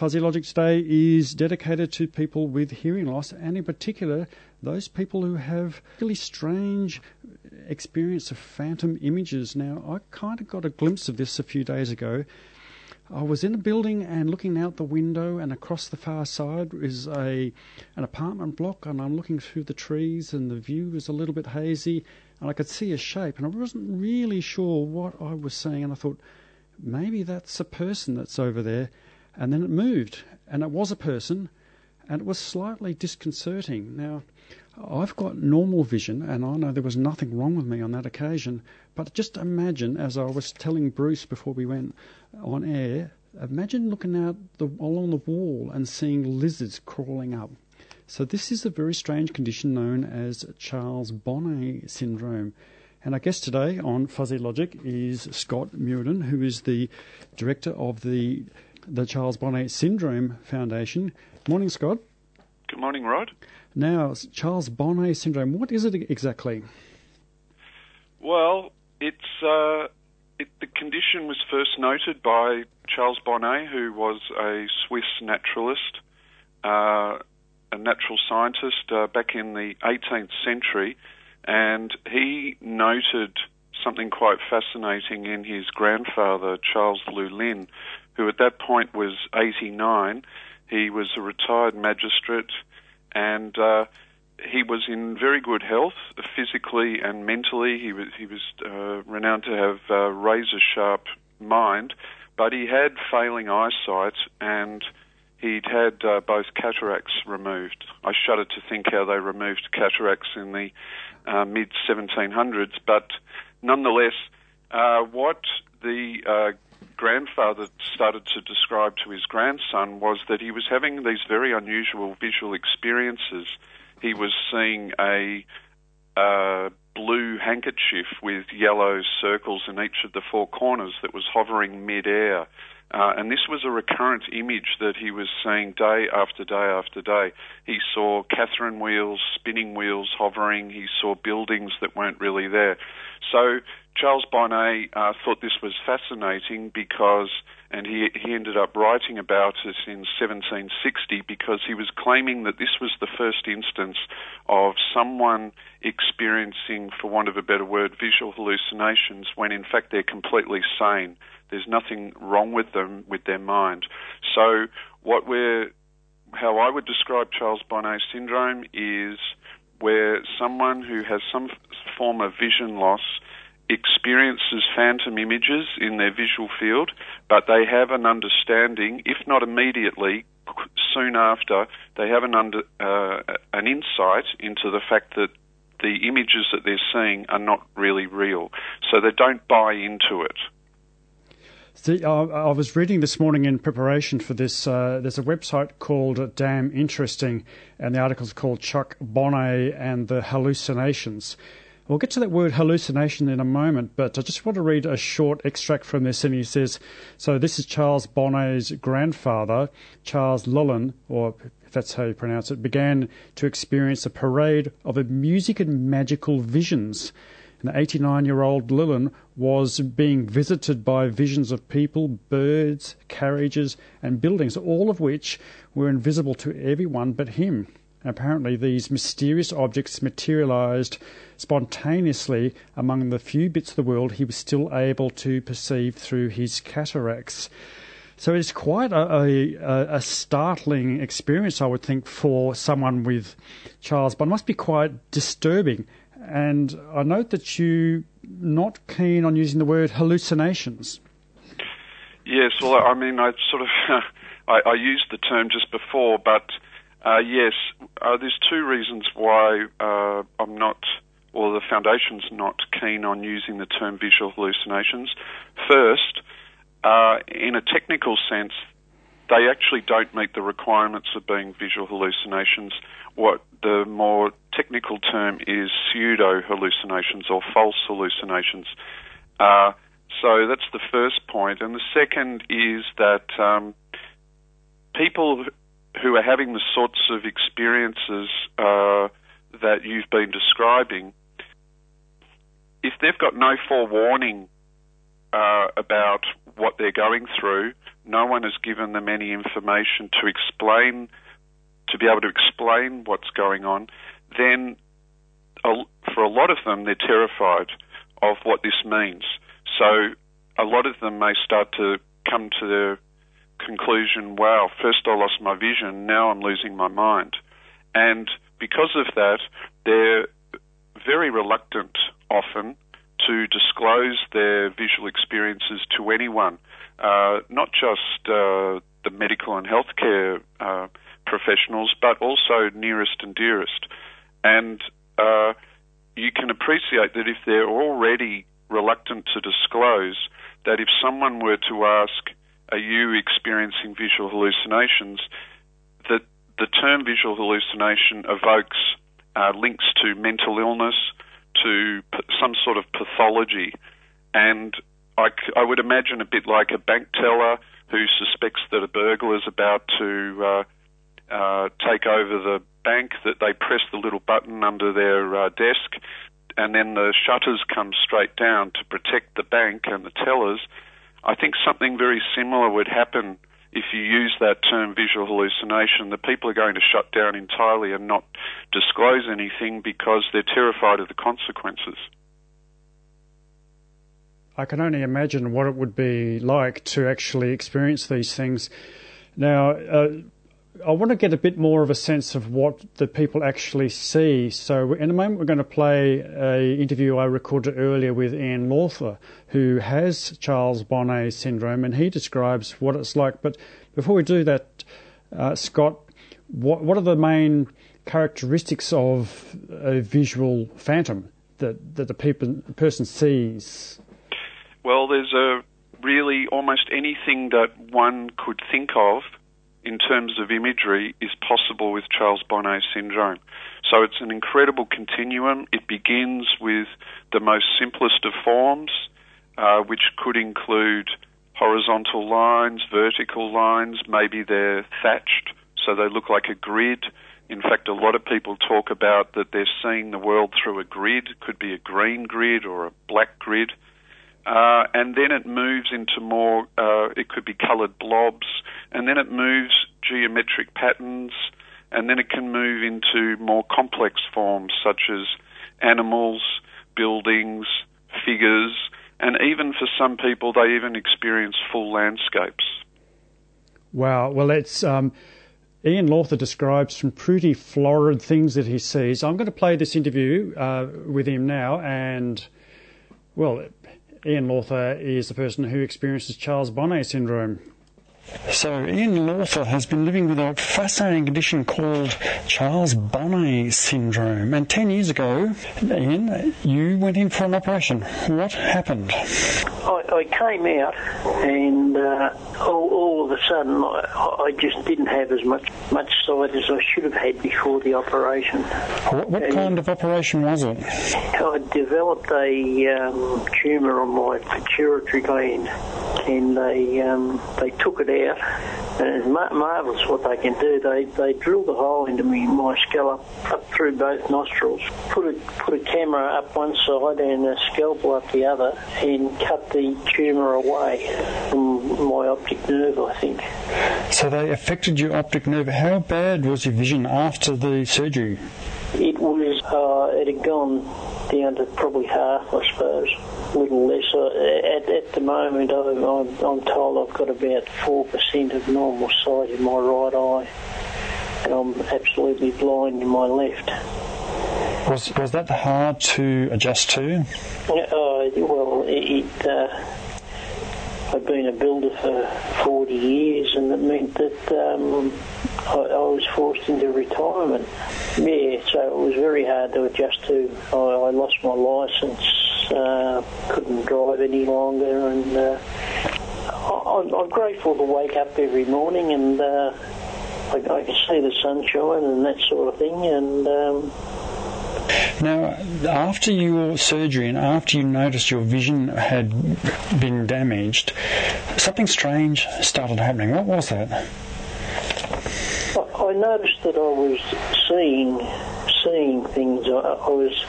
Fuzzy Logic today is dedicated to people with hearing loss, and in particular, those people who have really strange experience of phantom images. Now, I kind of got a glimpse of this a few days ago. I was in a building and looking out the window, and across the far side is a an apartment block, and I'm looking through the trees, and the view was a little bit hazy, and I could see a shape, and I wasn't really sure what I was seeing, and I thought maybe that's a person that's over there, and then it moved, and it was a person, and it was slightly disconcerting. Now, I've got normal vision, and I know there was nothing wrong with me on that occasion. But just imagine, as I was telling Bruce before we went on air, imagine looking out the, along the wall and seeing lizards crawling up. So this is a very strange condition known as Charles Bonnet syndrome. And our guest today on Fuzzy Logic is Scott Muirden, who is the director of the the Charles Bonnet Syndrome Foundation. Morning, Scott. Good morning, Rod. Now, Charles Bonnet syndrome, what is it exactly? Well, it's uh, it, the condition was first noted by Charles Bonnet, who was a Swiss naturalist, uh, a natural scientist uh, back in the 18th century, and he noted something quite fascinating in his grandfather, Charles Lullin, who at that point was 89. He was a retired magistrate and uh, he was in very good health, physically and mentally. He was he was uh, renowned to have a razor sharp mind, but he had failing eyesight and he'd had uh, both cataracts removed. I shudder to think how they removed cataracts in the uh, mid 1700s, but nonetheless, uh, what the uh, grandfather started to describe to his grandson was that he was having these very unusual visual experiences. He was seeing a blue handkerchief with yellow circles in each of the four corners that was hovering mid-air. Uh, and this was a recurrent image that he was seeing day after day after day. He saw Catherine wheels, spinning wheels hovering. He saw buildings that weren't really there. So Charles Bonnet uh, thought this was fascinating because, and he, he ended up writing about it in 1760 because he was claiming that this was the first instance of someone experiencing, for want of a better word, visual hallucinations when in fact they're completely sane. There's nothing wrong with them, with their mind. So what we're, how I would describe Charles Bonnet syndrome is where someone who has some form of vision loss experiences phantom images in their visual field, but they have an understanding, if not immediately, soon after, they have an under uh, an insight into the fact that the images that they're seeing are not really real, so they don't buy into it. See, I, I was reading this morning in preparation for this. Uh, there's a website called Damn Interesting, and the article is called Chuck Bonnet and the Hallucinations. We'll get to that word hallucination in a moment, but I just want to read a short extract from this. And he says, So this is Charles Bonnet's grandfather, Charles Lullin, or if that's how you pronounce it, began to experience a parade of music and magical visions. And the 89 year old Lullin was being visited by visions of people, birds, carriages, and buildings, all of which were invisible to everyone but him. Apparently, these mysterious objects materialized spontaneously among the few bits of the world he was still able to perceive through his cataracts. So it's quite a, a, a, startling experience, I would think, for someone with Charles, but it must be quite disturbing. And I note that you're not keen on using the word hallucinations. Yes, well, I mean, I sort of I, I used the term just before, but uh, yes, uh, there's two reasons why uh, I'm not, or the foundation's not keen on using the term visual hallucinations. First, uh, in a technical sense, they actually don't meet the requirements of being visual hallucinations. What the more technical term is pseudo hallucinations or false hallucinations. Uh, so that's the first point. And the second is that um, people who are having the sorts of experiences uh, that you've been describing, if they've got no forewarning uh, about what they're going through. No one has given them any information to explain, to be able to explain what's going on. Then, for a lot of them, they're terrified of what this means. So, a lot of them may start to come to the conclusion, wow, first I lost my vision, now I'm losing my mind. And because of that, they're very reluctant often to disclose their visual experiences to anyone, uh, not just uh, the medical and healthcare uh, professionals, but also nearest and dearest. And uh, you can appreciate that if they're already reluctant to disclose, that if someone were to ask, Are you experiencing visual hallucinations? that the term visual hallucination evokes uh, links to mental illness, to p- some sort of pathology. And I, c- I would imagine a bit like a bank teller who suspects that a burglar is about to uh, uh, take over the bank, that they press the little button under their uh, desk, and then the shutters come straight down to protect the bank and the tellers. I think something very similar would happen if you use that term visual hallucination, the people are going to shut down entirely and not disclose anything because they're terrified of the consequences. I can only imagine what it would be like to actually experience these things. Now, uh, I want to get a bit more of a sense of what the people actually see. So, in a moment, we're going to play a interview I recorded earlier with Ian Lawther, who has Charles Bonnet syndrome, and he describes what it's like. But before we do that, uh, Scott, what what are the main characteristics of a visual phantom that that the people, person sees? Well, there's a really almost anything that one could think of in terms of imagery is possible with Charles Bonnet syndrome. So it's an incredible continuum. It begins with the most simplest of forms, uh, which could include horizontal lines, vertical lines, maybe they're thatched, so they look like a grid. In fact, a lot of people talk about that they're seeing the world through a grid. Could be a green grid or a black grid. Uh, and then it moves into more, uh, it could be coloured blobs, and then it moves geometric patterns, and then it can move into more complex forms such as animals, buildings, figures, and even for some people, they even experience full landscapes. Wow. Well, it's. Um, Ian Lawther describes some pretty florid things that he sees. I'm going to play this interview uh, with him now, and well, Ian Lawther is the person who experiences Charles Bonnet syndrome. So, Ian Lawther has been living with a fascinating condition called Charles Bonnet syndrome. And 10 years ago, Ian, you went in for an operation. What happened? I, I came out, and uh, all, all, of a sudden, I, I, just didn't have as much, much sight as I should have had before the operation. What, what kind of operation was it? I developed a um, tumour on my pituitary gland, and they, um, they took it out. And it's mar- marvellous what they can do. They they drilled a hole into me, my skull up, up through both nostrils, put a put a camera up one side and a scalpel up the other, and cut the tumour away from my optic nerve. I think. So they affected your optic nerve. How bad was your vision after the surgery? It was. Uh, it had gone down to probably half, I suppose a little less. Uh, at, at the moment, I'm, I'm told I've got about 4% of normal sight in my right eye, and I'm absolutely blind in my left. Was, was that hard to adjust to? Uh, well, it, uh, I've been a builder for 40 years, and it meant that um, I, I, was forced into retirement. Yeah, so it was very hard to adjust to. I, I lost my licence, uh, couldn't drive any longer, and uh, I, am grateful to wake up every morning and uh, I, I, can see the sunshine and that sort of thing, and. Um, now, after your surgery and after you noticed your vision had been damaged, something strange started happening. What was that? I noticed that I was seeing seeing things. I, I was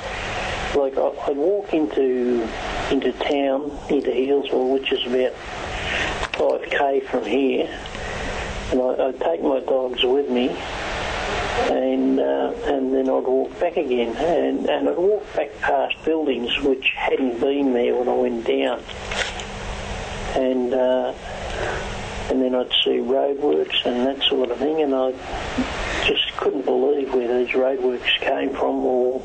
like I, would walk into into town, into Healesville, which is about 5k from here. And I, I'd take my dogs with me, and uh, and then I'd walk back again, and, and I'd walk back past buildings which hadn't been there when I went down, and uh, and then I'd see roadworks and that sort of thing, and I just couldn't believe where these roadworks came from or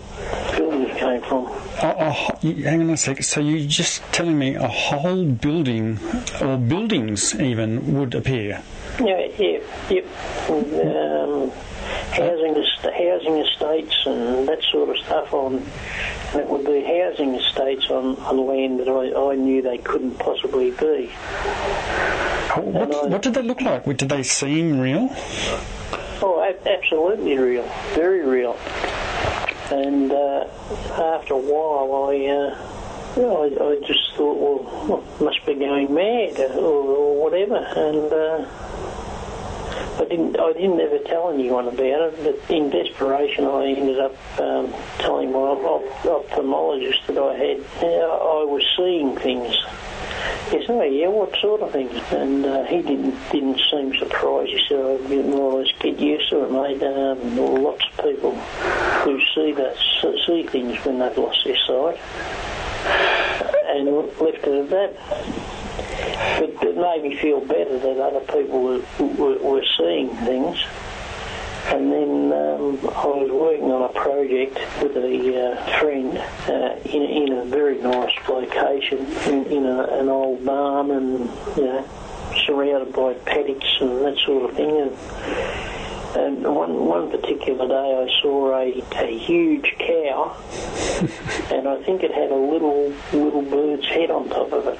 buildings came from. Oh, oh, hang on a sec. So you're just telling me a whole building, or buildings even, would appear? Yeah, yeah, yep. Um, housing, housing estates and that sort of stuff on. And it would be housing estates on, on land that I, I knew they couldn't possibly be. What, what did they look like? Did they seem real? Oh, absolutely real, very real. And uh, after a while, I, uh, you know, I, I just thought, well, well, must be going mad or, or whatever. And uh, I didn't, I didn't ever tell anyone about it. But in desperation, I ended up um, telling my op- ophthalmologist that I had, uh, I was seeing things. He said, oh, yeah, what sort of things? And uh, he didn't didn't seem surprised. He said, more or less get used to it, mate. Um, lots of people who see that see things when they've lost their sight. And left it at that. But it made me feel better that other people were, were, were seeing things. And then um, I was working on a project with a uh, friend uh, in, in a very nice location, in, in a, an old barn, and you know, surrounded by paddocks and that sort of thing. And, and one one particular day, I saw a, a huge cow, and I think it had a little little bird's head on top of it,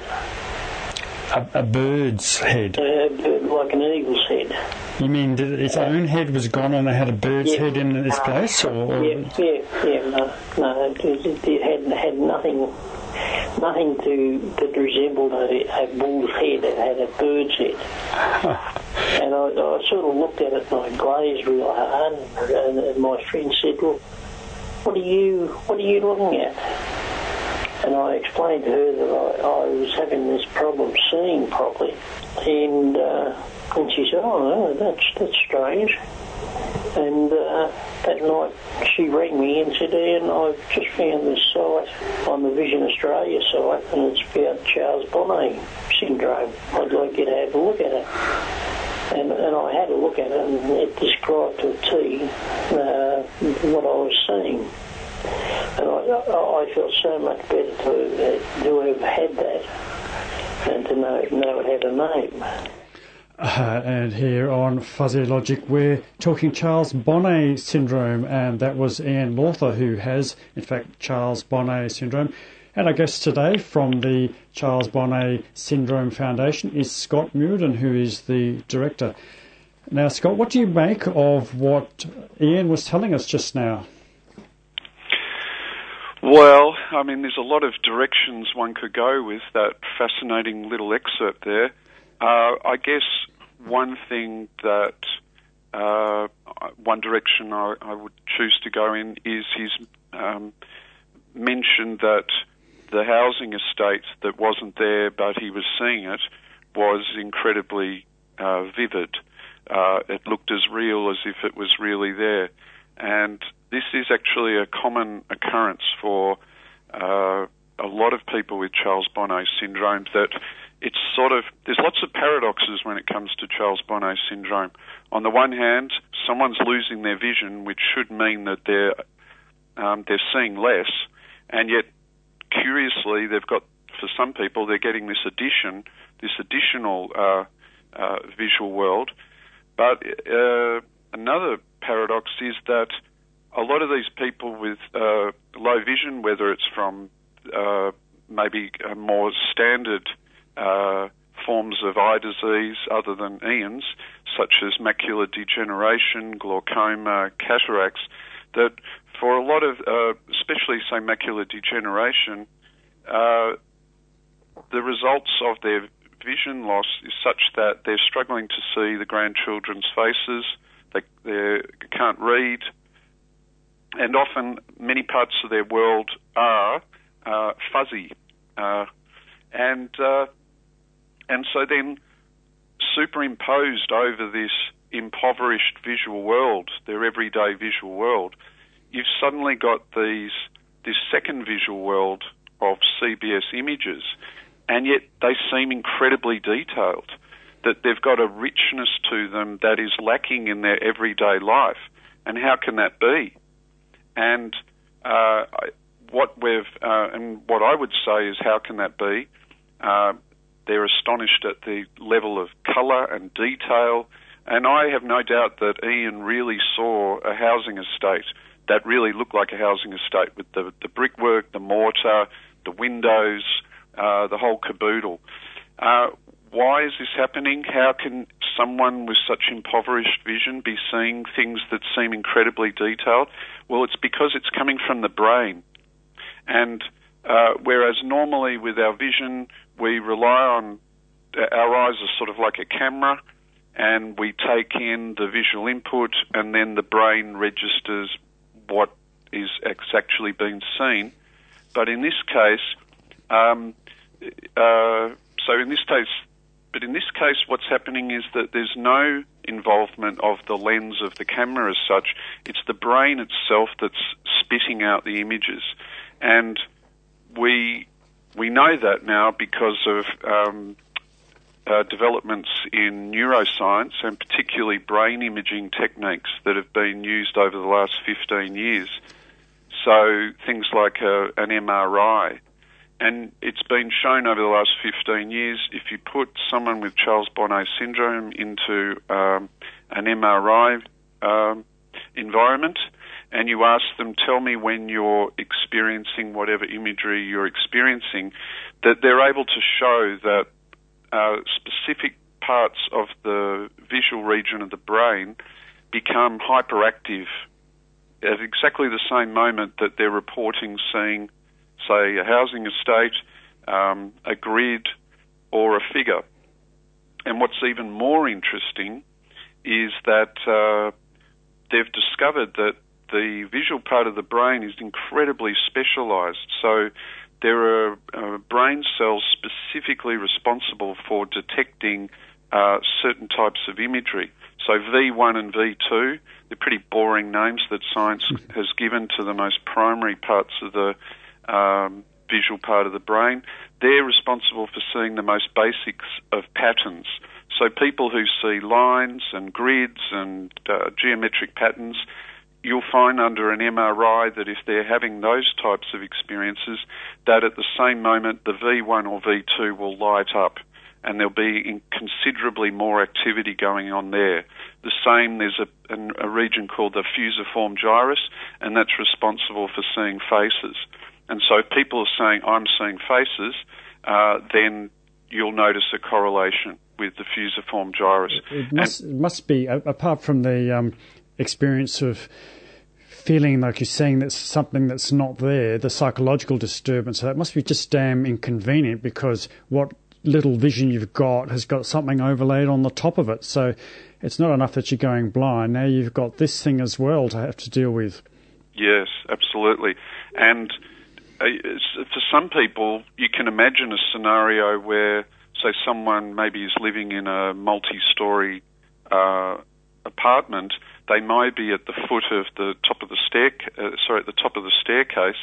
A, a bird's head. uh, bird like an eagle's head. You mean did its own head was gone and they had a bird's Yeah. head in its place? Or, or Yeah, yeah, yeah. No, no, it, it, it had had nothing, nothing to that resembled a, a bull's head. It had a bird's head. And I, I sort of looked at it and I glazed real hard. And, and my friend said, "Well, what are you, what are you looking at?" And I explained to her that I, I was having this problem seeing properly, and uh, and she said, "Oh, no, that's that's strange." And uh, that night she rang me and said, Ian, I've just found this site on the Vision Australia site and it's about Charles Bonnet syndrome. I'd like you to have a look at it. And, and I had a look at it and it described to a T uh, what I was seeing. And I, I felt so much better to, uh, to have had that and to know, know it had a name. Uh, and here on Fuzzy Logic, we're talking Charles Bonnet syndrome, and that was Ian Lawther who has, in fact, Charles Bonnet syndrome. And our guest today from the Charles Bonnet Syndrome Foundation is Scott Muirden, who is the director. Now, Scott, what do you make of what Ian was telling us just now? Well, I mean, there's a lot of directions one could go with that fascinating little excerpt there. Uh, I guess one thing that uh, one direction I, I, would choose to go in is he's um, mentioned that the housing estate that wasn't there, but he was seeing it, was incredibly uh, vivid. Uh, it looked as real as if it was really there, and this is actually a common occurrence for uh, a lot of people with Charles Bonnet syndrome. That it's sort of there's lots of paradoxes when it comes to Charles Bonnet syndrome. On the one hand, someone's losing their vision, which should mean that they're um, they're seeing less, and yet curiously they've got for some people they're getting this addition, this additional uh, uh, visual world. But uh, another paradox is that a lot of these people with uh, low vision, whether it's from uh, maybe more standard uh, forms of eye disease other than Ian's, such as macular degeneration, glaucoma, cataracts, that for a lot of, uh, especially say macular degeneration, uh, the results of their vision loss is such that they're struggling to see the grandchildren's faces, they, they can't read, and often many parts of their world are uh, fuzzy. uh, and uh, and so then superimposed over this impoverished visual world, their everyday visual world, you've suddenly got these this second visual world of CBS images, and yet they seem incredibly detailed. That they've got a richness to them that is lacking in their everyday life. And how can that be? And uh, what we've uh, and what I would say is, how can that be? Uh, they're astonished at the level of colour and detail, and I have no doubt that Ian really saw a housing estate that really looked like a housing estate with the, the brickwork, the mortar, the windows, uh, the whole caboodle. Uh, why is this happening? How can someone with such impoverished vision be seeing things that seem incredibly detailed? Well, it's because it's coming from the brain. And uh, whereas normally with our vision, we rely on our eyes are sort of like a camera, and we take in the visual input, and then the brain registers what is actually being seen. But in this case, um, uh, so in this case, but in this case, what's happening is that there's no involvement of the lens of the camera as such. It's the brain itself that's spitting out the images, and we we know that now because of um, uh, developments in neuroscience and particularly brain imaging techniques that have been used over the last 15 years. So things like a, an MRI. And it's been shown over the last 15 years if you put someone with Charles Bonnet syndrome into um, an MRI um, environment, and you ask them, tell me when you're experiencing whatever imagery you're experiencing, that they're able to show that uh, specific parts of the visual region of the brain become hyperactive at exactly the same moment that they're reporting seeing, say, a housing estate, um, a grid, or a figure. And what's even more interesting is that uh, they've discovered that the visual part of the brain is incredibly specialized. So there are uh, brain cells specifically responsible for detecting uh, certain types of imagery. So V1 and V2, they're pretty boring names that science has given to the most primary parts of the um, visual part of the brain. They're responsible for seeing the most basics of patterns. So people who see lines and grids and uh, geometric patterns, you'll find under an MRI that if they're having those types of experiences, that at the same moment the V1 or V2 will light up and there'll be considerably more activity going on there. The same, there's a, a, region called the fusiform gyrus, and that's responsible for seeing faces. And so if people are saying, I'm seeing faces, uh, then you'll notice a correlation with the fusiform gyrus. It must, it must be, apart from the um, experience of feeling like you're seeing that's something that's not there, the psychological disturbance, that must be just damn inconvenient because what little vision you've got has got something overlaid on the top of it. So it's not enough that you're going blind. Now you've got this thing as well to have to deal with. Yes, absolutely. And for some people, you can imagine a scenario where, say, someone maybe is living in a multi-story uh, apartment. They might be at the foot of the top of the stair, uh, sorry, at the top of the staircase,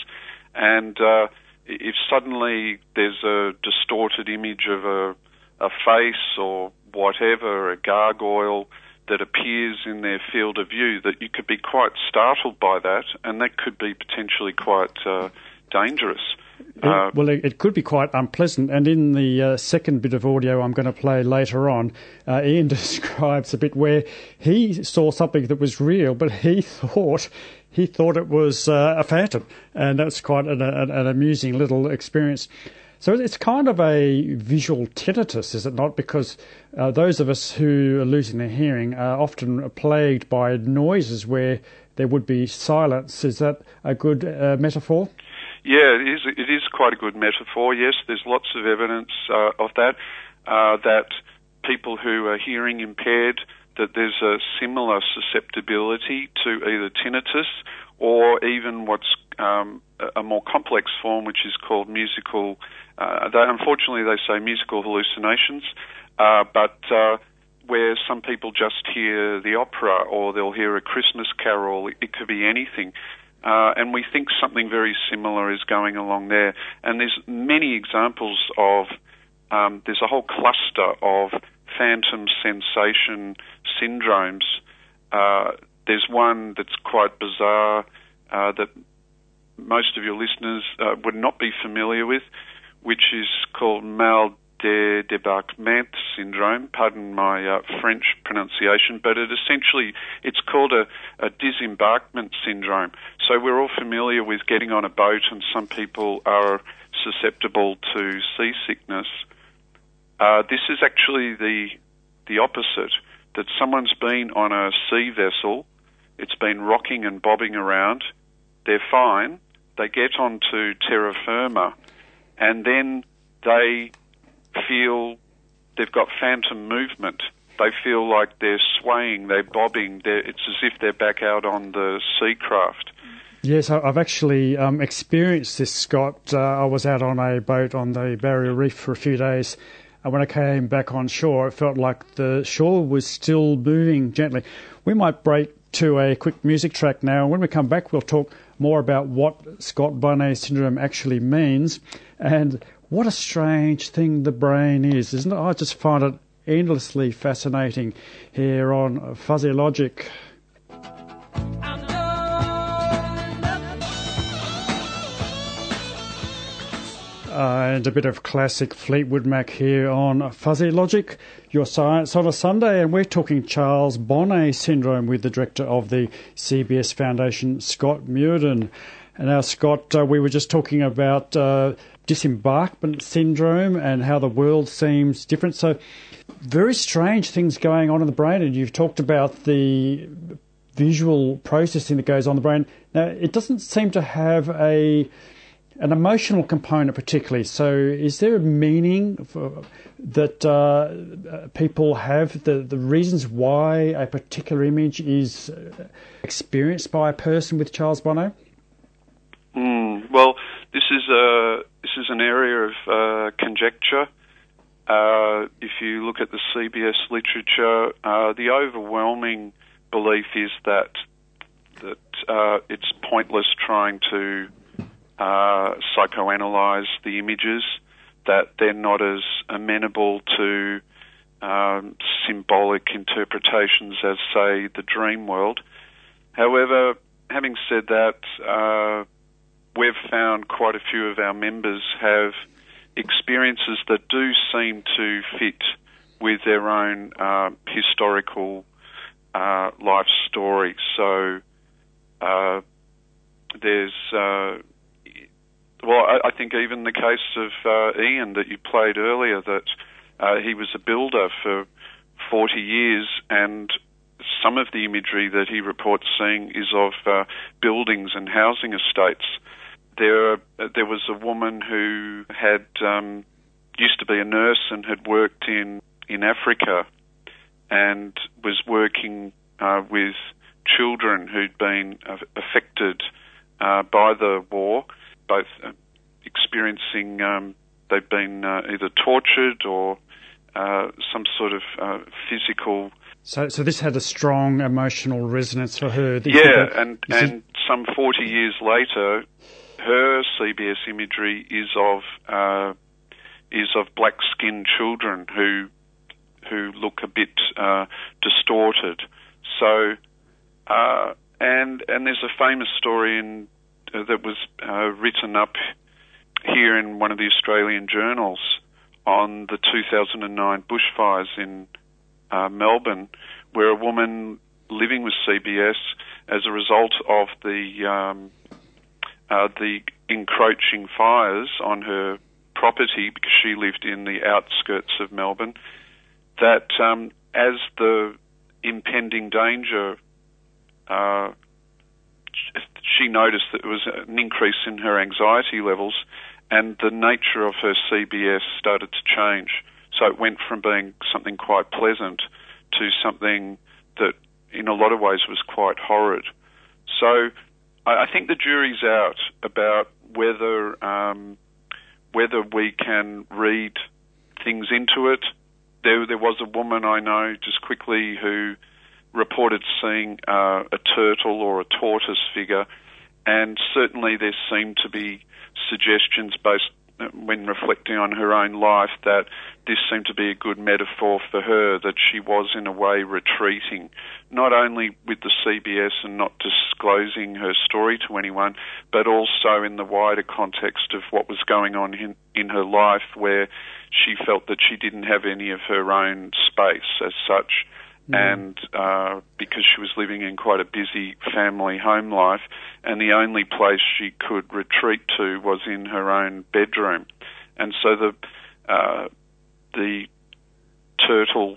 and uh, if suddenly there's a distorted image of a, a face or whatever, a gargoyle that appears in their field of view, that you could be quite startled by that, and that could be potentially quite uh, dangerous. Uh, well, it, could be quite unpleasant. And in the uh, second bit of audio I'm going to play later on, uh, Ian describes a bit where he saw something that was real, but he thought he thought it was uh, a phantom, and that's quite an, an, an, amusing little experience. So it's kind of a visual tinnitus, is it not? Because uh, those of us who are losing their hearing are often plagued by noises where there would be silence. Is that a good uh, metaphor? Yeah, it is. It is quite a good metaphor. Yes, there's lots of evidence uh, of that. Uh, that people who are hearing impaired, that there's a similar susceptibility to either tinnitus or even what's um, a more complex form, which is called musical. Uh, they, unfortunately, they say musical hallucinations, uh, but uh, where some people just hear the opera or they'll hear a Christmas carol. It could be anything. Uh, and we think something very similar is going along there. And there's many examples of, um, there's a whole cluster of phantom sensation syndromes. Uh, there's one that's quite bizarre uh, that most of your listeners uh, would not be familiar with, which is called mal de débarquement syndrome. Pardon my uh, French pronunciation, but it essentially it's called a, a, disembarkment syndrome. So we're all familiar with getting on a boat, and some people are susceptible to seasickness. Uh, this is actually the the opposite. That someone's been on a sea vessel, it's been rocking and bobbing around. They're fine. They get onto terra firma, and then they feel they've got phantom movement. They feel like they're swaying, they're bobbing. They're, it's as if they're back out on the sea craft. Yes, I've actually um, experienced this, Scott. Uh, I was out on a boat on the Barrier Reef for a few days, and when I came back on shore, it felt like the shore was still moving gently. We might break to a quick music track now. When we come back, we'll talk more about what Scott Bonnet syndrome actually means and what a strange thing the brain is, isn't it? I just find it endlessly fascinating here on Fuzzy Logic. Uh, and a bit of classic Fleetwood Mac here on Fuzzy Logic, your science on a Sunday, and we're talking Charles Bonnet syndrome with the director of the CBS Foundation, Scott Muirden. And now, Scott, uh, we were just talking about uh, disembarkment syndrome and how the world seems different. So, very strange things going on in the brain. And you've talked about the visual processing that goes on in the brain. Now, it doesn't seem to have a an emotional component particularly. So, is there a meaning for, that uh, people have the the reasons why a particular image is experienced by a person with Charles Bonnet? Mm, well, this is a this is an area of uh, conjecture. Uh, if you look at the CBS literature, uh, the overwhelming belief is that that uh, it's pointless trying to uh, psychoanalyze the images, that they're not as amenable to um, symbolic interpretations as, say, the dream world. However, having said that, uh, we've found quite a few of our members have experiences that do seem to fit with their own uh, historical uh, life story. So uh, there's, uh, well, I, I, think even the case of uh, Ian that you played earlier, that uh, he was a builder for 40 years and some of the imagery that he reports seeing is of buildings and housing estates there there was a woman who had um, used to be a nurse and had worked in in Africa and was working uh, with children who'd been affected uh, by the war, both uh, experiencing um, they'd been uh, either tortured or uh, some sort of uh, physical. So, so this had a strong emotional resonance for her. Yeah, and and some forty years later, her CBS imagery is of uh, is of black skinned children who who look a bit uh, distorted. So, uh, and and there's a famous story in, uh, that was uh, written up here in one of the Australian journals on the 2009 bushfires in uh, Melbourne, where a woman living with CBS, as a result of the um, uh, the encroaching fires on her property because she lived in the outskirts of Melbourne. That um, as the impending danger, uh, she noticed that there was an increase in her anxiety levels, and the nature of her CBS started to change. So it went from being something quite pleasant to something that, in a lot of ways, was quite horrid. So I, I think the jury's out about whether um, whether we can read things into it. There, there was a woman I know just quickly who reported seeing uh, a turtle or a tortoise figure, and certainly there seemed to be suggestions based when reflecting on her own life that this seemed to be a good metaphor for her that she was in a way retreating not only with the CBS and not disclosing her story to anyone but also in the wider context of what was going on in, in her life where she felt that she didn't have any of her own space as such. And uh, because she was living in quite a busy family home life, and the only place she could retreat to was in her own bedroom, and so the uh, the turtle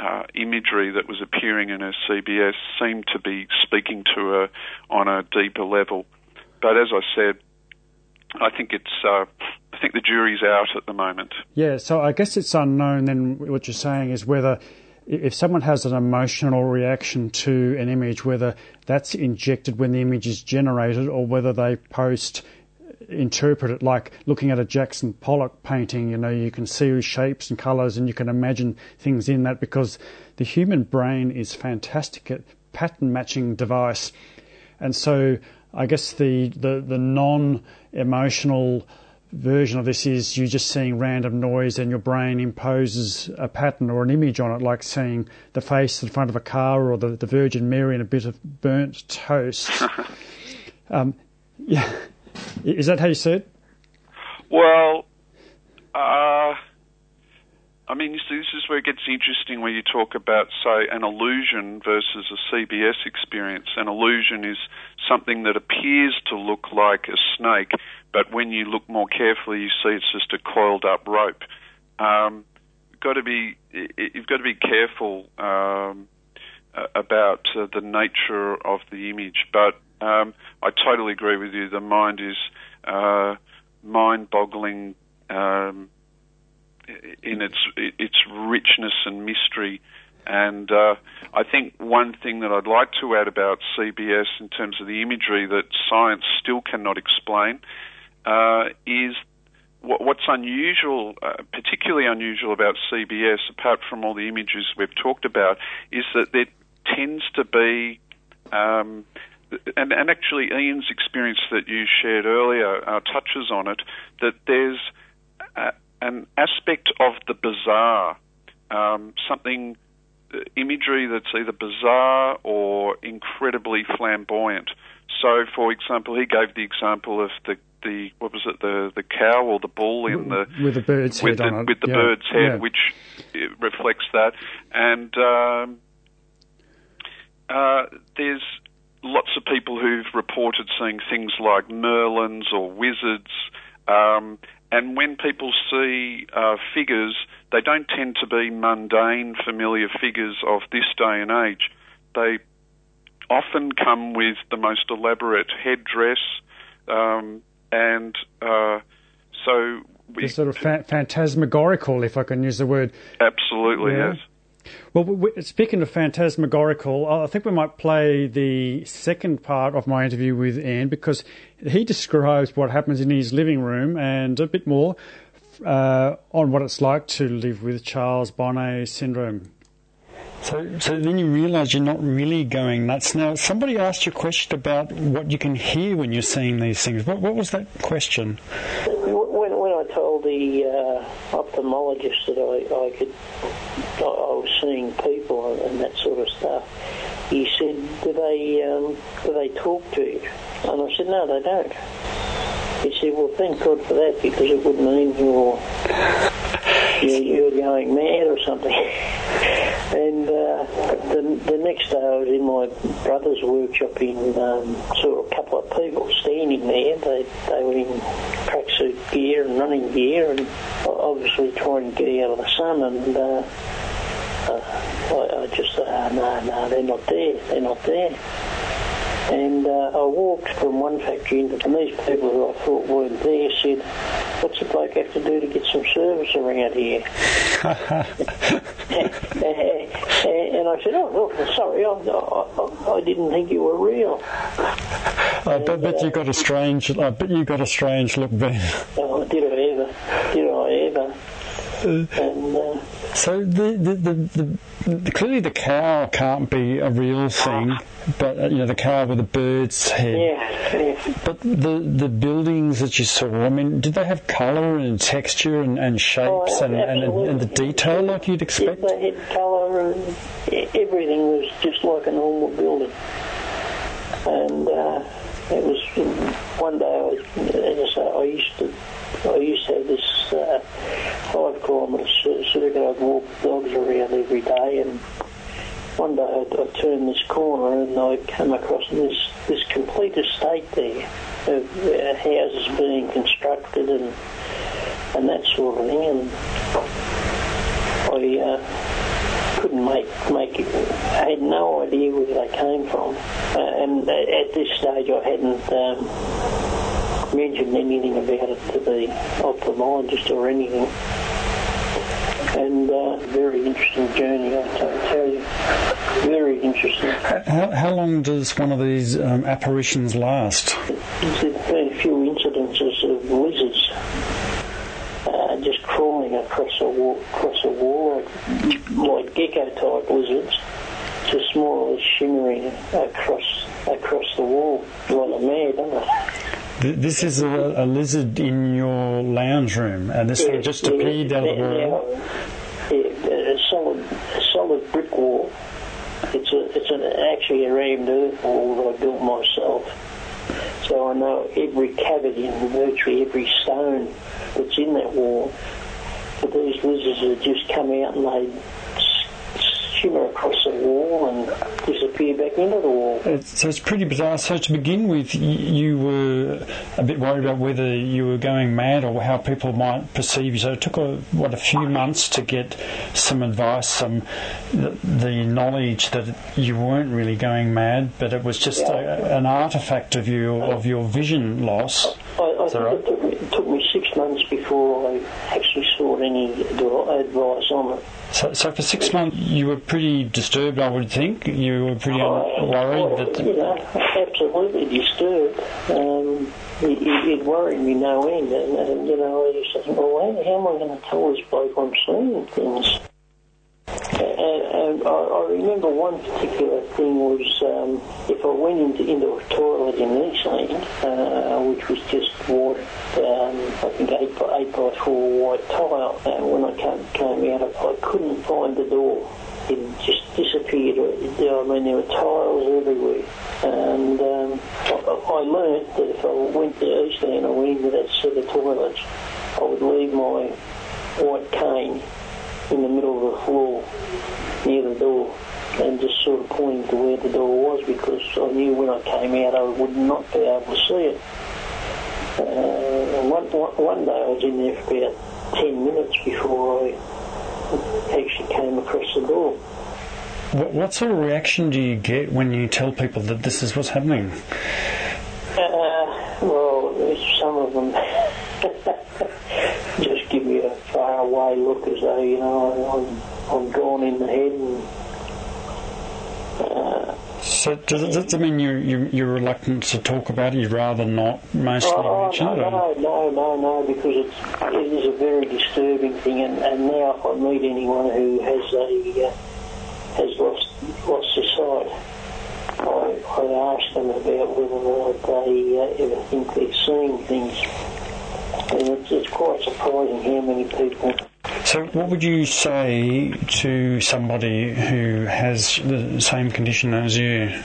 uh, imagery that was appearing in her CBS seemed to be speaking to her on a deeper level. But as I said, I think it's uh, I think the jury's out at the moment. Yeah, so I guess it's unknown. Then what you're saying is whether if someone has an emotional reaction to an image, whether that's injected when the image is generated or whether they post interpret it like looking at a Jackson Pollock painting, you know, you can see shapes and colours and you can imagine things in that because the human brain is fantastic at pattern matching device. And so I guess the, the, the non emotional version of this is you're just seeing random noise and your brain imposes a pattern or an image on it, like seeing the face in front of a car or the, the Virgin Mary in a bit of burnt toast. um, yeah, is that how you see it? Well, uh, I mean, this, this is where it gets interesting when you talk about, say, an illusion versus a CBS experience. An illusion is something that appears to look like a snake, but when you look more carefully, you see it's just a coiled up rope. Um, got to be you've got to be careful um, about uh, the nature of the image, but um, I totally agree with you. The mind is uh, mind-boggling um, in its its richness and mystery. And uh, I think one thing that I'd like to add about CBS in terms of the imagery that science still cannot explain uh, is what, what's unusual, uh, particularly unusual about CBS, apart from all the images we've talked about, is that there tends to be um, and, and, actually Ian's experience that you shared earlier uh, touches on it, that there's a, an aspect of the bizarre, um, something, uh, imagery that's either bizarre or incredibly flamboyant. So, for example, he gave the example of the the what was it the the cow or the bull in the with the bird's with head the, on it. with the yeah. bird's head, yeah. which reflects that, and um, uh, there's lots of people who've reported seeing things like merlins or wizards. Um, and when people see uh, figures, they don't tend to be mundane, familiar figures of this day and age. They often come with the most elaborate headdress, um, and uh, so we, sort of fa- phantasmagorical, if I can use the word. Absolutely, yeah. yes. Well, we, speaking of phantasmagorical, I think we might play the second part of my interview with Ian because he describes what happens in his living room and a bit more uh, on what it's like to live with Charles Bonnet syndrome. So, so then you realise you're not really going nuts. Now, somebody asked you a question about what you can hear when you're seeing these things. What, what was that question? Told the uh, ophthalmologist that I, I could, I, was seeing people and, and, that sort of stuff, he said, "Do they, um, do they talk to you?" And I said, "No, they don't." He said, "Well, thank God for that because it would mean you're you're, going mad or something." And uh, the, the next day I was in my brother's workshop in um, saw a couple of people standing there. They, they were in gear and running gear and obviously trying to get out of the sun. And uh, uh, I, I just said, oh, no, no, they're not there. They're not there. And uh, I walked from one factory into and these people who I thought weren't there said, what's the bloke have to do to get some service around here? and, and I said, oh, look, sorry, I, I, I, didn't think you were real. I bet, bet you got a strange. I bet you got a strange look, Ben. Oh, did I ever? Did I ever? And uh, So the the, the, the clearly the cow can't be a real thing, but uh, you know the cow with the bird's head. yeah, yeah. But the the buildings that you saw, I mean, did they have colour and texture and, and shapes Oh, and, and, and the detail like you'd Yeah, expect? they had colour and everything was just like a normal building. And uh, it was one day, I, as I I used to, I used to have this uh, five kilometre cir- circuit. I'd walk dogs around every day, and one day I'd, I'd turn this corner and I came across this this complete estate there of uh, houses being constructed and and that sort of thing, and I. Uh, couldn't make make it. I had no idea where they came from, uh, and at this stage I hadn't um, mentioned anything about it to the ophthalmologist or anything. And uh, very interesting journey, I tell you. Very interesting. How, how long does one of these um, apparitions last? There's been a few incidences of lizards uh, just crawling across a wall, across a wall, like, like gecko-type lizards, just more or shimmering across across the wall, like a mad, aren't? This is a, a lizard in your lounge room, and this one just Yeah, appeared out of the wall. yeah, a solid, a solid brick wall. It's a, it's an actually a rammed earth wall that I built myself. So I know every cavity and virtually every stone that's in that wall. But these lizards would just come out and they'd shimmer across the wall and disappear back into the wall. It's, so it's pretty bizarre. So to begin with, y- you were a bit worried about whether you were going mad or how people might perceive you. So it took a, what a few months to get some advice, some the, the knowledge that you weren't really going mad, but it was just a, an artifact of your of your vision loss. I, I Is that think right? it, took it took months before I actually sought any advice on it. So, so for six months, you were pretty disturbed. I would think you were pretty Oh, worried well, that. you know, absolutely disturbed. Um, it, it, it worried me no end, and, and you know, I used to think, well, how, how am I going to tell this bloke I'm seeing things? And, and I, remember one particular thing was um, if I went into, into a toilet in Eastland, uh, which was just white, um, I think eight by eight by four white tile, and when I came, came out, I couldn't find the door. It just disappeared. I mean, there were tiles everywhere. And um, I, I learned that if I went to Eastland, I went into that set of toilets, I would leave my white cane in the middle of the floor near the door and just sort of pointing to where the door was because I knew when I came out I would not be able to see it. Uh, one, one day I was in there for about 10 minutes before I actually came across the door. What, what sort of reaction do you get when you tell people that this is what's happening? Uh, well, some of them away look as though, you know, I'm, I'm gone in the head and uh, So does it, does it mean you're, you're, you're reluctant to talk about it? You'd rather not mostly Oh, mention no, it? no, no, no, no, because it's, it is a very disturbing thing, and, and now if I meet anyone who has a uh, has lost lost their sight, I, I ask them about whether or not they uh, ever think they're seeing things, it's, it's quite surprising how many people. So what would you say to somebody who has the same condition as you?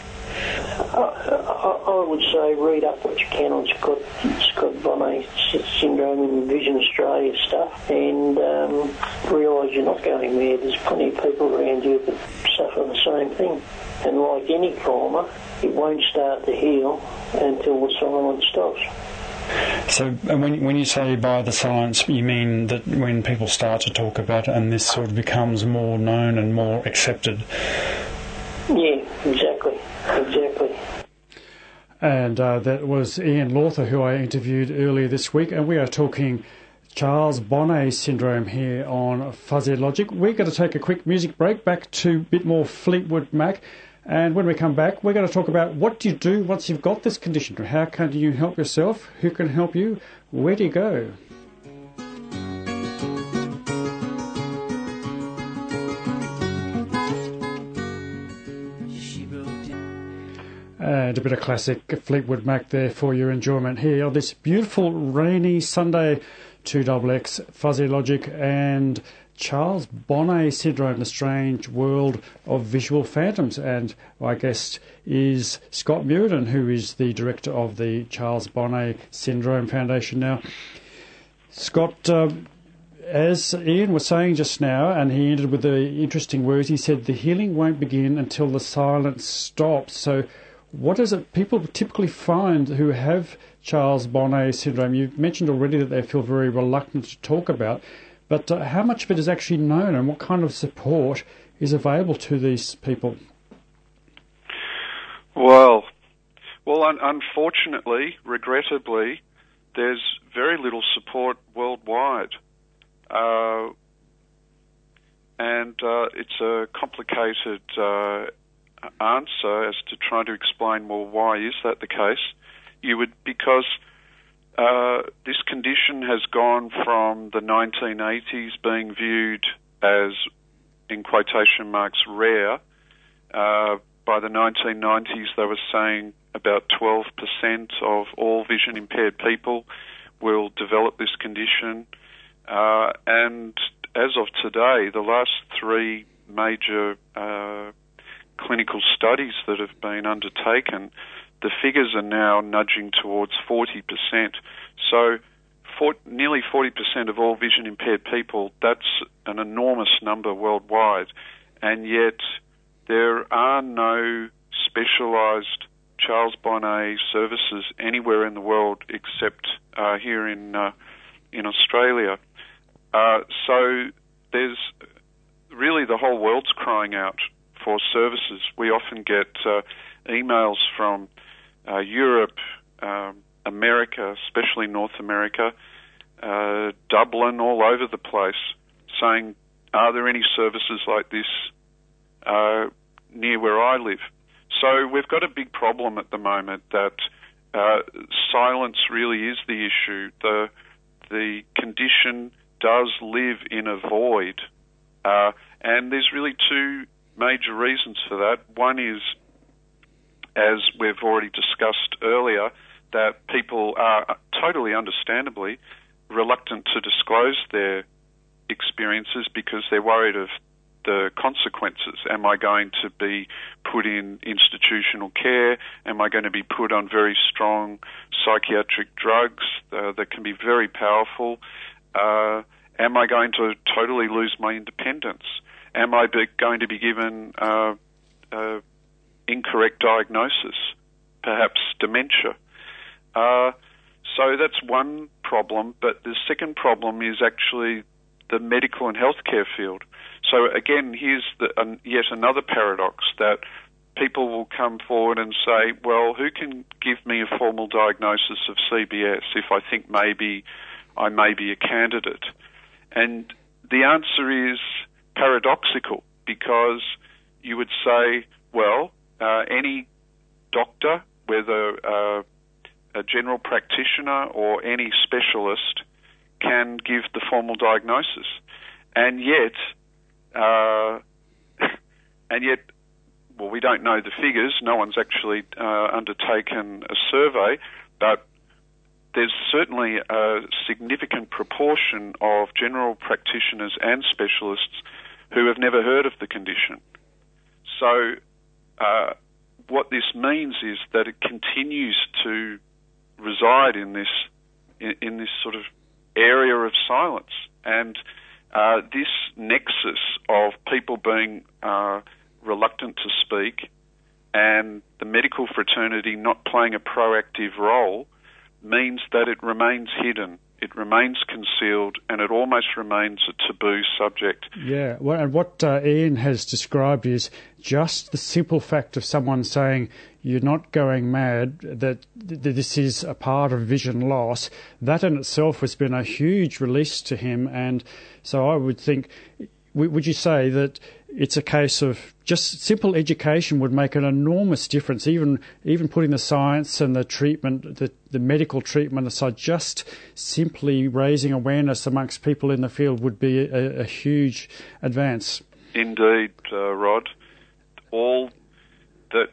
I, I, I would say read up what you can on Scott Scott Bonnet sy- syndrome and Vision Australia stuff, and um, realise you're not going there. There's plenty of people around you that suffer the same thing, and like any trauma, it won't start to heal until the silence stops. So and when, when you say by the science, you mean that when people start to talk about it and this sort of becomes more known and more accepted? Yeah, exactly, exactly. And uh, that was Ian Lawther, who I interviewed earlier this week, and we are talking Charles Bonnet syndrome here on Fuzzy Logic. We're going to take a quick music break back to a bit more Fleetwood Mac. And when we come back, we're going to talk about what do you do once you've got this condition? How can you help yourself? Who can help you? Where do you go? And a bit of classic Fleetwood Mac there for your enjoyment here on this beautiful rainy Sunday. 2XX, Fuzzy Logic, and Charles Bonnet syndrome, the strange world of visual phantoms. And my guest is Scott Muirden, who is the director of the Charles Bonnet Syndrome Foundation. Now, Scott, uh, as Ian was saying just now, and he ended with the interesting words, he said the healing won't begin until the silence stops. So, what is it people typically find who have Charles Bonnet syndrome? You've mentioned already that they feel very reluctant to talk about. But uh, how much of it is actually known and what kind of support is available to these people? Well, well, un- unfortunately, regrettably, there's very little support worldwide. Uh, and uh, it's a complicated uh, answer as to trying to explain, well, why is that the case? You would, because uh, this condition has gone from the 1980s being viewed as, in quotation marks, rare. Uh, by the 1990s, they were saying about 12% of all vision impaired people will develop this condition. Uh, and as of today, the last three major uh, clinical studies that have been undertaken the figures are now nudging towards 40%. So, for, nearly 40% of all vision impaired people, that's an enormous number worldwide. And yet, there are no specialised Charles Bonnet services anywhere in the world except uh, here in uh, in Australia. Uh, so there's really the whole world's crying out for services. We often get uh, emails from uh, Europe, um, America, especially North America, uh, Dublin, all over the place, saying, "Are there any services like this uh, near where I live?" So we've got a big problem at the moment that uh, silence really is the issue. The the condition does live in a void, uh, and there's really two major reasons for that. One is as we've already discussed earlier, that people are totally understandably reluctant to disclose their experiences because they're worried of the consequences. Am I going to be put in institutional care? Am I going to be put on very strong psychiatric drugs uh, that can be very powerful? Uh, am I going to totally lose my independence? Am I be, going to be given uh, uh incorrect diagnosis, perhaps dementia. Uh, so that's one problem, but the second problem is actually the medical and healthcare field. So again, here's the, yet another paradox that people will come forward and say, well, who can give me a formal diagnosis of CBS if I think maybe I may be a candidate? And the answer is paradoxical because you would say, well, uh, any doctor, whether uh, a general practitioner or any specialist, can give the formal diagnosis, and yet, uh, and yet, well, we don't know the figures. No one's actually uh, undertaken a survey, but there's certainly a significant proportion of general practitioners and specialists who have never heard of the condition. So uh, what this means is that it continues to reside in this in, in this sort of area of silence, and uh, this nexus of people being uh, reluctant to speak and the medical fraternity not playing a proactive role means that it remains hidden it remains concealed and it almost remains a taboo subject. Yeah, well, and what uh, Ian has described is just the simple fact of someone saying you're not going mad, that this is a part of vision loss, that in itself has been a huge release to him. And so I would think would you say that it's a case of just simple education would make an enormous difference, even even putting the science and the treatment, the, the medical treatment aside, just simply raising awareness amongst people in the field would be a, a huge advance. Indeed, uh, Rod. All that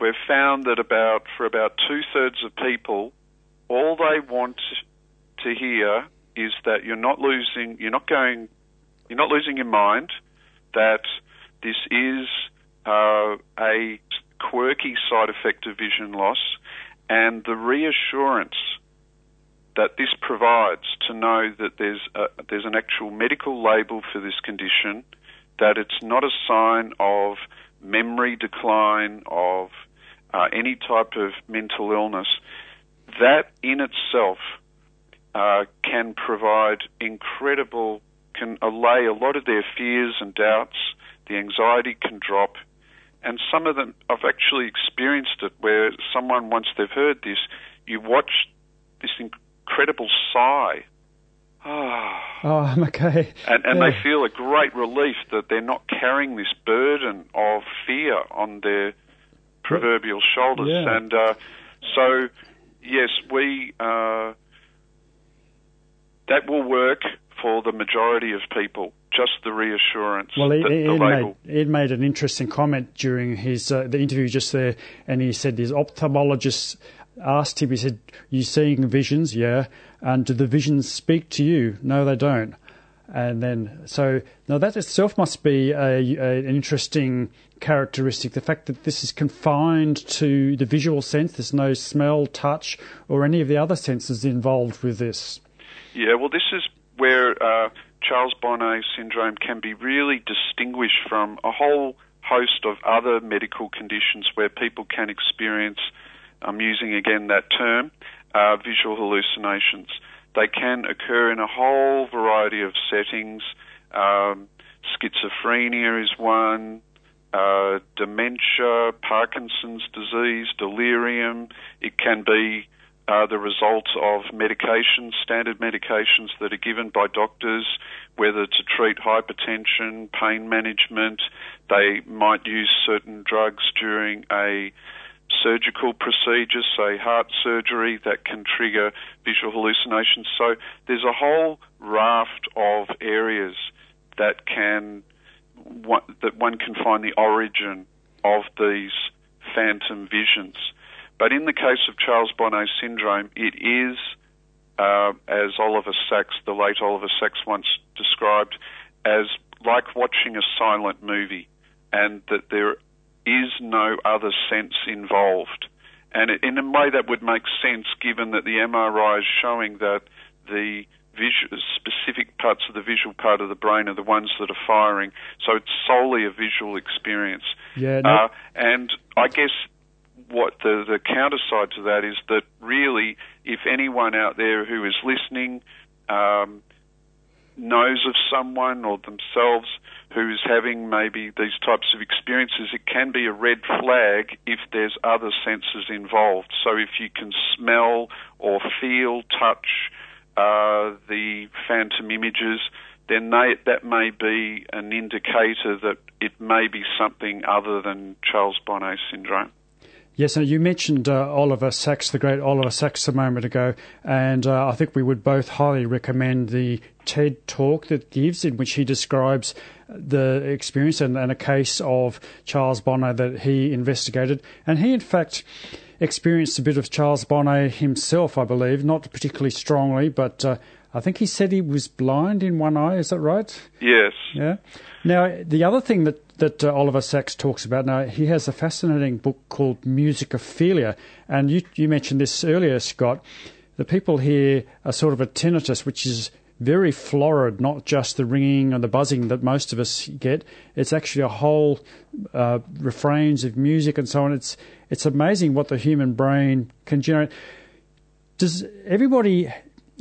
we've found that about for about two thirds of people, all they want to hear is that you're not losing, you're not going, you're not losing your mind. That this is uh, a quirky side effect of vision loss, and the reassurance that this provides to know that there's a, there's an actual medical label for this condition, that it's not a sign of memory decline, of uh, any type of mental illness, that in itself uh, can provide incredible, can allay a lot of their fears and doubts. The anxiety can drop. And some of them, I've actually experienced it where someone, once they've heard this, you watch this incredible sigh. Oh, oh I'm okay. And, and yeah. they feel a great relief that they're not carrying this burden of fear on their proverbial shoulders. Yeah. And uh, so, yes, we uh, that will work for the majority of people. Just the reassurance. Well, Ed, Ed, made, Ed made an interesting comment during his uh, the interview just there, and he said his ophthalmologist asked him. He said, "You seeing visions? Yeah. And do the visions speak to you? No, they don't." And then, so now that itself must be a, a, an interesting characteristic. The fact that this is confined to the visual sense. There's no smell, touch, or any of the other senses involved with this. Yeah, well, this is where uh, Charles Bonnet syndrome can be really distinguished from a whole host of other medical conditions where people can experience, I'm using again that term, uh, visual hallucinations. They can occur in a whole variety of settings. Um, schizophrenia is one, uh, dementia, Parkinson's disease, delirium. It can be uh, the result of medications, standard medications that are given by doctors, whether to treat hypertension, pain management. They might use certain drugs during a surgical procedure, say heart surgery, that can trigger visual hallucinations. So there's a whole raft of areas that can that one can find the origin of these phantom visions. But in the case of Charles Bonnet syndrome, it is, uh, as Oliver Sacks, the late Oliver Sacks once described, as like watching a silent movie, and that there is no other sense involved. And in a way that would make sense given that the MRI is showing that the visual, specific parts of the visual part of the brain are the ones that are firing. So it's solely a visual experience. Yeah. No. Uh, and I guess what the, the counter side to that is that really, if anyone out there who is listening um, knows of someone or themselves who is having maybe these types of experiences, it can be a red flag if there's other senses involved. So if you can smell or feel, touch uh, the phantom images, then they, that may be an indicator that it may be something other than Charles Bonnet syndrome. Yes, and you mentioned uh, Oliver Sacks, the great Oliver Sacks, a moment ago, and uh, I think we would both highly recommend the TED talk that gives, in which he describes the experience and, and a case of Charles Bonnet that he investigated. And he, in fact, experienced a bit of Charles Bonnet himself, I believe, not particularly strongly, but uh, I think he said he was blind in one eye. Is that right? Yes. Yeah. Now, the other thing that that uh, Oliver Sacks talks about. Now, he has a fascinating book called Musicophilia, and you, you mentioned this earlier, Scott. The people here are sort of a tinnitus, which is very florid, not just the ringing and the buzzing that most of us get. It's actually a whole uh, refrains of music and so on. It's it's amazing what the human brain can generate. Does everybody?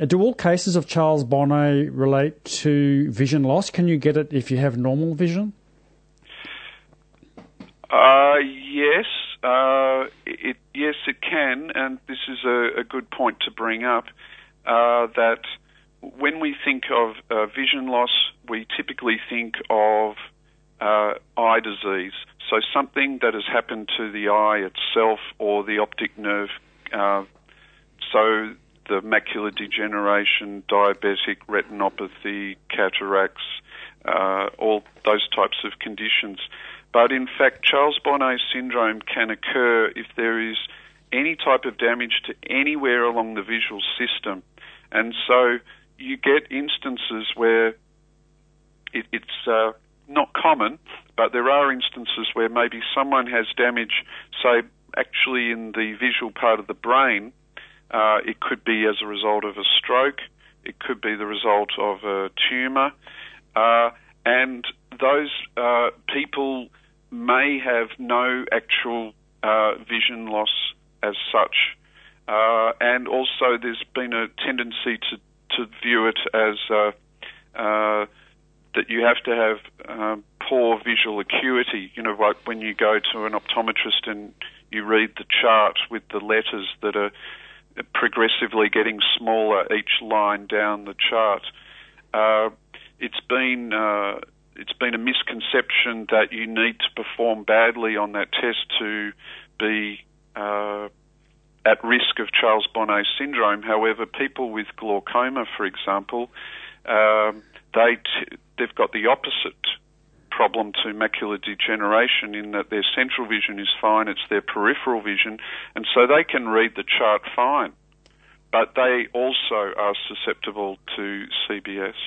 Do all cases of Charles Bonnet relate to vision loss? Can you get it if you have normal vision? Uh, yes, uh, it, yes, it can, and this is a, a good point to bring up. Uh, that when we think of uh, vision loss, we typically think of uh, eye disease. So something that has happened to the eye itself or the optic nerve. Uh, so the macular degeneration, diabetic retinopathy, cataracts, uh, all those types of conditions. But in fact, Charles Bonnet syndrome can occur if there is any type of damage to anywhere along the visual system. And so you get instances where it, it's uh, not common, but there are instances where maybe someone has damage, say, actually in the visual part of the brain. Uh, it could be as a result of a stroke. It could be the result of a tumour. Uh, and those uh, people may have no actual uh, vision loss as such. Uh, and also, there's been a tendency to, to view it as uh, that you have to have um, poor visual acuity. You know, like when you go to an optometrist and you read the chart with the letters that are progressively getting smaller each line down the chart. Uh, it's been uh, it's been a misconception that you need to perform badly on that test to be uh, at risk of Charles Bonnet syndrome. However, people with glaucoma, for example, um, they t- they've got the opposite problem to macular degeneration in that their central vision is fine, it's their peripheral vision, and so they can read the chart fine. But they also are susceptible to CBS.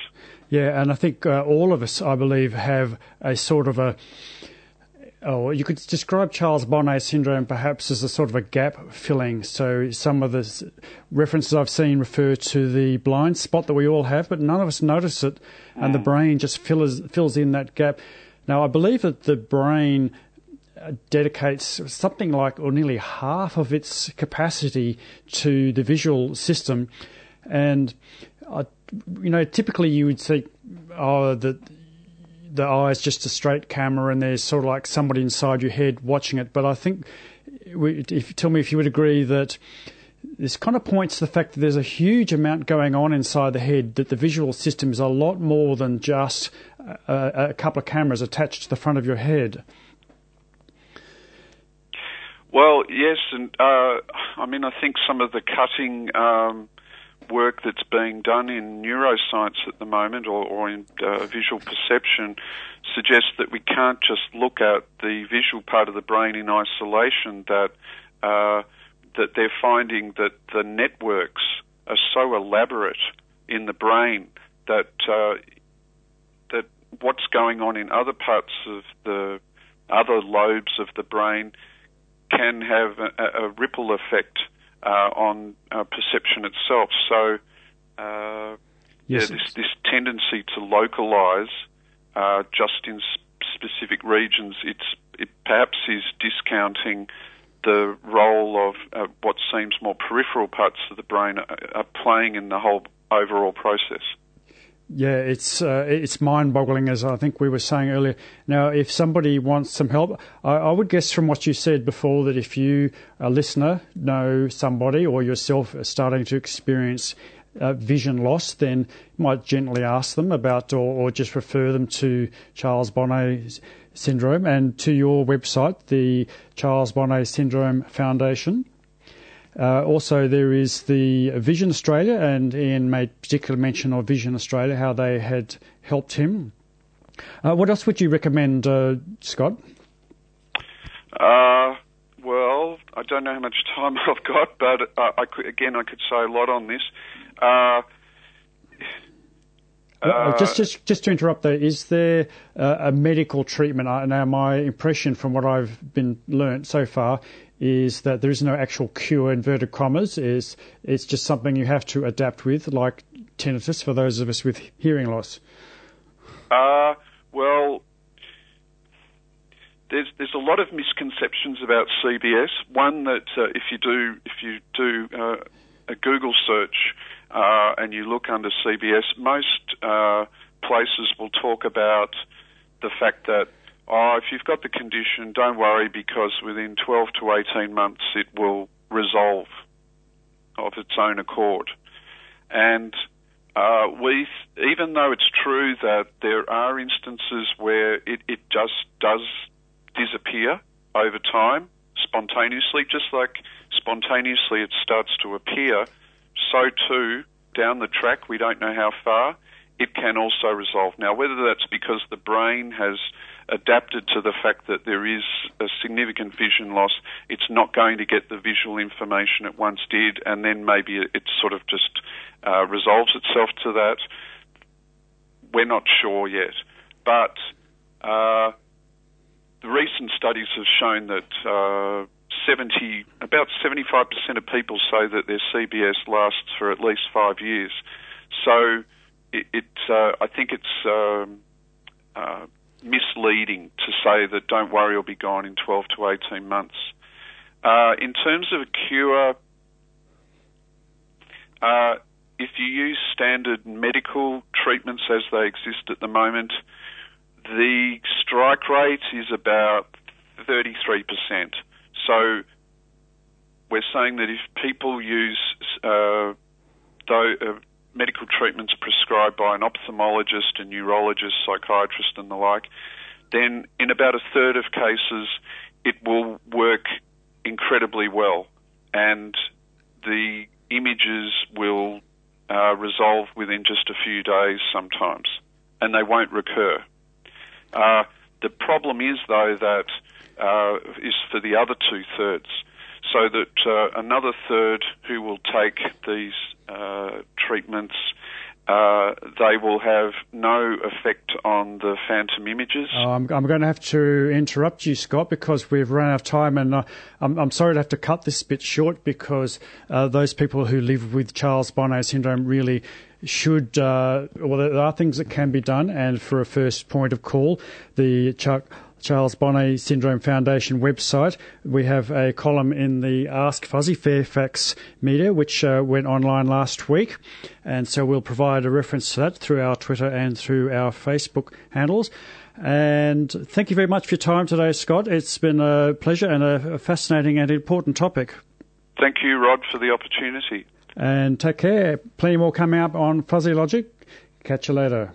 Yeah, and I think uh, all of us, I believe, have a sort of a oh, you could describe Charles Bonnet syndrome perhaps as a sort of a gap filling. So some of the references I've seen refer to the blind spot that we all have, but none of us notice it, and mm. the brain just fills fills in that gap. Now, I believe that the brain uh, dedicates something like or nearly half of its capacity to the visual system, and uh, you know typically you would see oh that the eye is just a straight camera and there's sort of like somebody inside your head watching it. But I think, if tell me if you would agree that this kind of points to the fact that there's a huge amount going on inside the head, that the visual system is a lot more than just a, a couple of cameras attached to the front of your head. Well, yes, and uh, I mean, I think some of the cutting um, work that's being done in neuroscience at the moment or, or in uh, visual perception suggests that we can't just look at the visual part of the brain in isolation, that, uh, that they're finding that the networks are so elaborate in the brain that, uh, that what's going on in other parts of the other lobes of the brain can have a, a ripple effect on uh, perception itself. So, uh, yes, yeah, this, this tendency to localize just in specific regions, it's it perhaps is discounting the role of uh, what seems more peripheral parts of the brain are, are playing in the whole overall process. Yeah, it's uh, it's mind-boggling, as I think we were saying earlier. Now, if somebody wants some help, I, I, would guess from what you said before that if you, a listener, know somebody or yourself are starting to experience uh, vision loss, then you might gently ask them about, or, or just refer them to Charles Bonnet syndrome and to your website, the Charles Bonnet Syndrome Foundation. Uh, also, there is the Vision Australia, and Ian made particular mention of Vision Australia, how they had helped him. Uh, what else would you recommend, uh, Scott? Uh, well, I don't know how much time I've got, but uh, I could, again, I could say a lot on this. Uh, just, just, just to interrupt there, is there a medical treatment? Now, my impression from what I've been learnt so far is that there is no actual cure, inverted commas, is it's just something you have to adapt with, like tinnitus for those of us with hearing loss? Uh, well, there's there's a lot of misconceptions about CBS. One that uh, if you do if you do uh, a Google search uh, and you look under CBS, most uh, places will talk about the fact that oh, if you've got the condition, don't worry because within 12 to 18 months it will resolve of its own accord. And uh, we, even though it's true that there are instances where it, it just does disappear over time, spontaneously, just like spontaneously it starts to appear, so too down the track, we don't know how far, it can also resolve. Now, whether that's because the brain has adapted to the fact that there is a significant vision loss, it's not going to get the visual information it once did, and then maybe it sort of just uh, resolves itself to that. We're not sure yet. But uh, the recent studies have shown that uh, 70, about 75% of people say that their CBS lasts for at least five years. So it, it uh, I think it's um, uh, misleading to say that don't worry, it'll be gone in 12 to 18 months. Uh, in terms of a cure, uh, if you use standard medical treatments as they exist at the moment, the strike rate is about 33%. So we're saying that if people use uh, uh, medical treatments prescribed by an ophthalmologist, a neurologist, psychiatrist, and the like, then in about a third of cases it will work incredibly well, and the images will uh, resolve within just a few days sometimes, and they won't recur. Uh, the problem is, though, that uh, is for the other two thirds, so that uh, another third who will take these uh, treatments. Uh, they will have no effect on the phantom images. Oh, I'm, I'm, going to have to interrupt you, Scott, because we've run out of time, and uh, I'm, I'm, sorry to have to cut this bit short because uh, those people who live with Charles Bonnet syndrome really should, uh, well, there are things that can be done, and for a first point of call, the Charles Bonnet Syndrome Foundation website, we have a column in the Ask Fuzzy Fairfax media, which uh, went online last week, and so we'll provide a reference to that through our Twitter and through our Facebook handles. And thank you very much for your time today, Scott. It's been a pleasure and a fascinating and important topic. Thank you, Rod, for the opportunity. And take care. Plenty more coming up on Fuzzy Logic. Catch you later.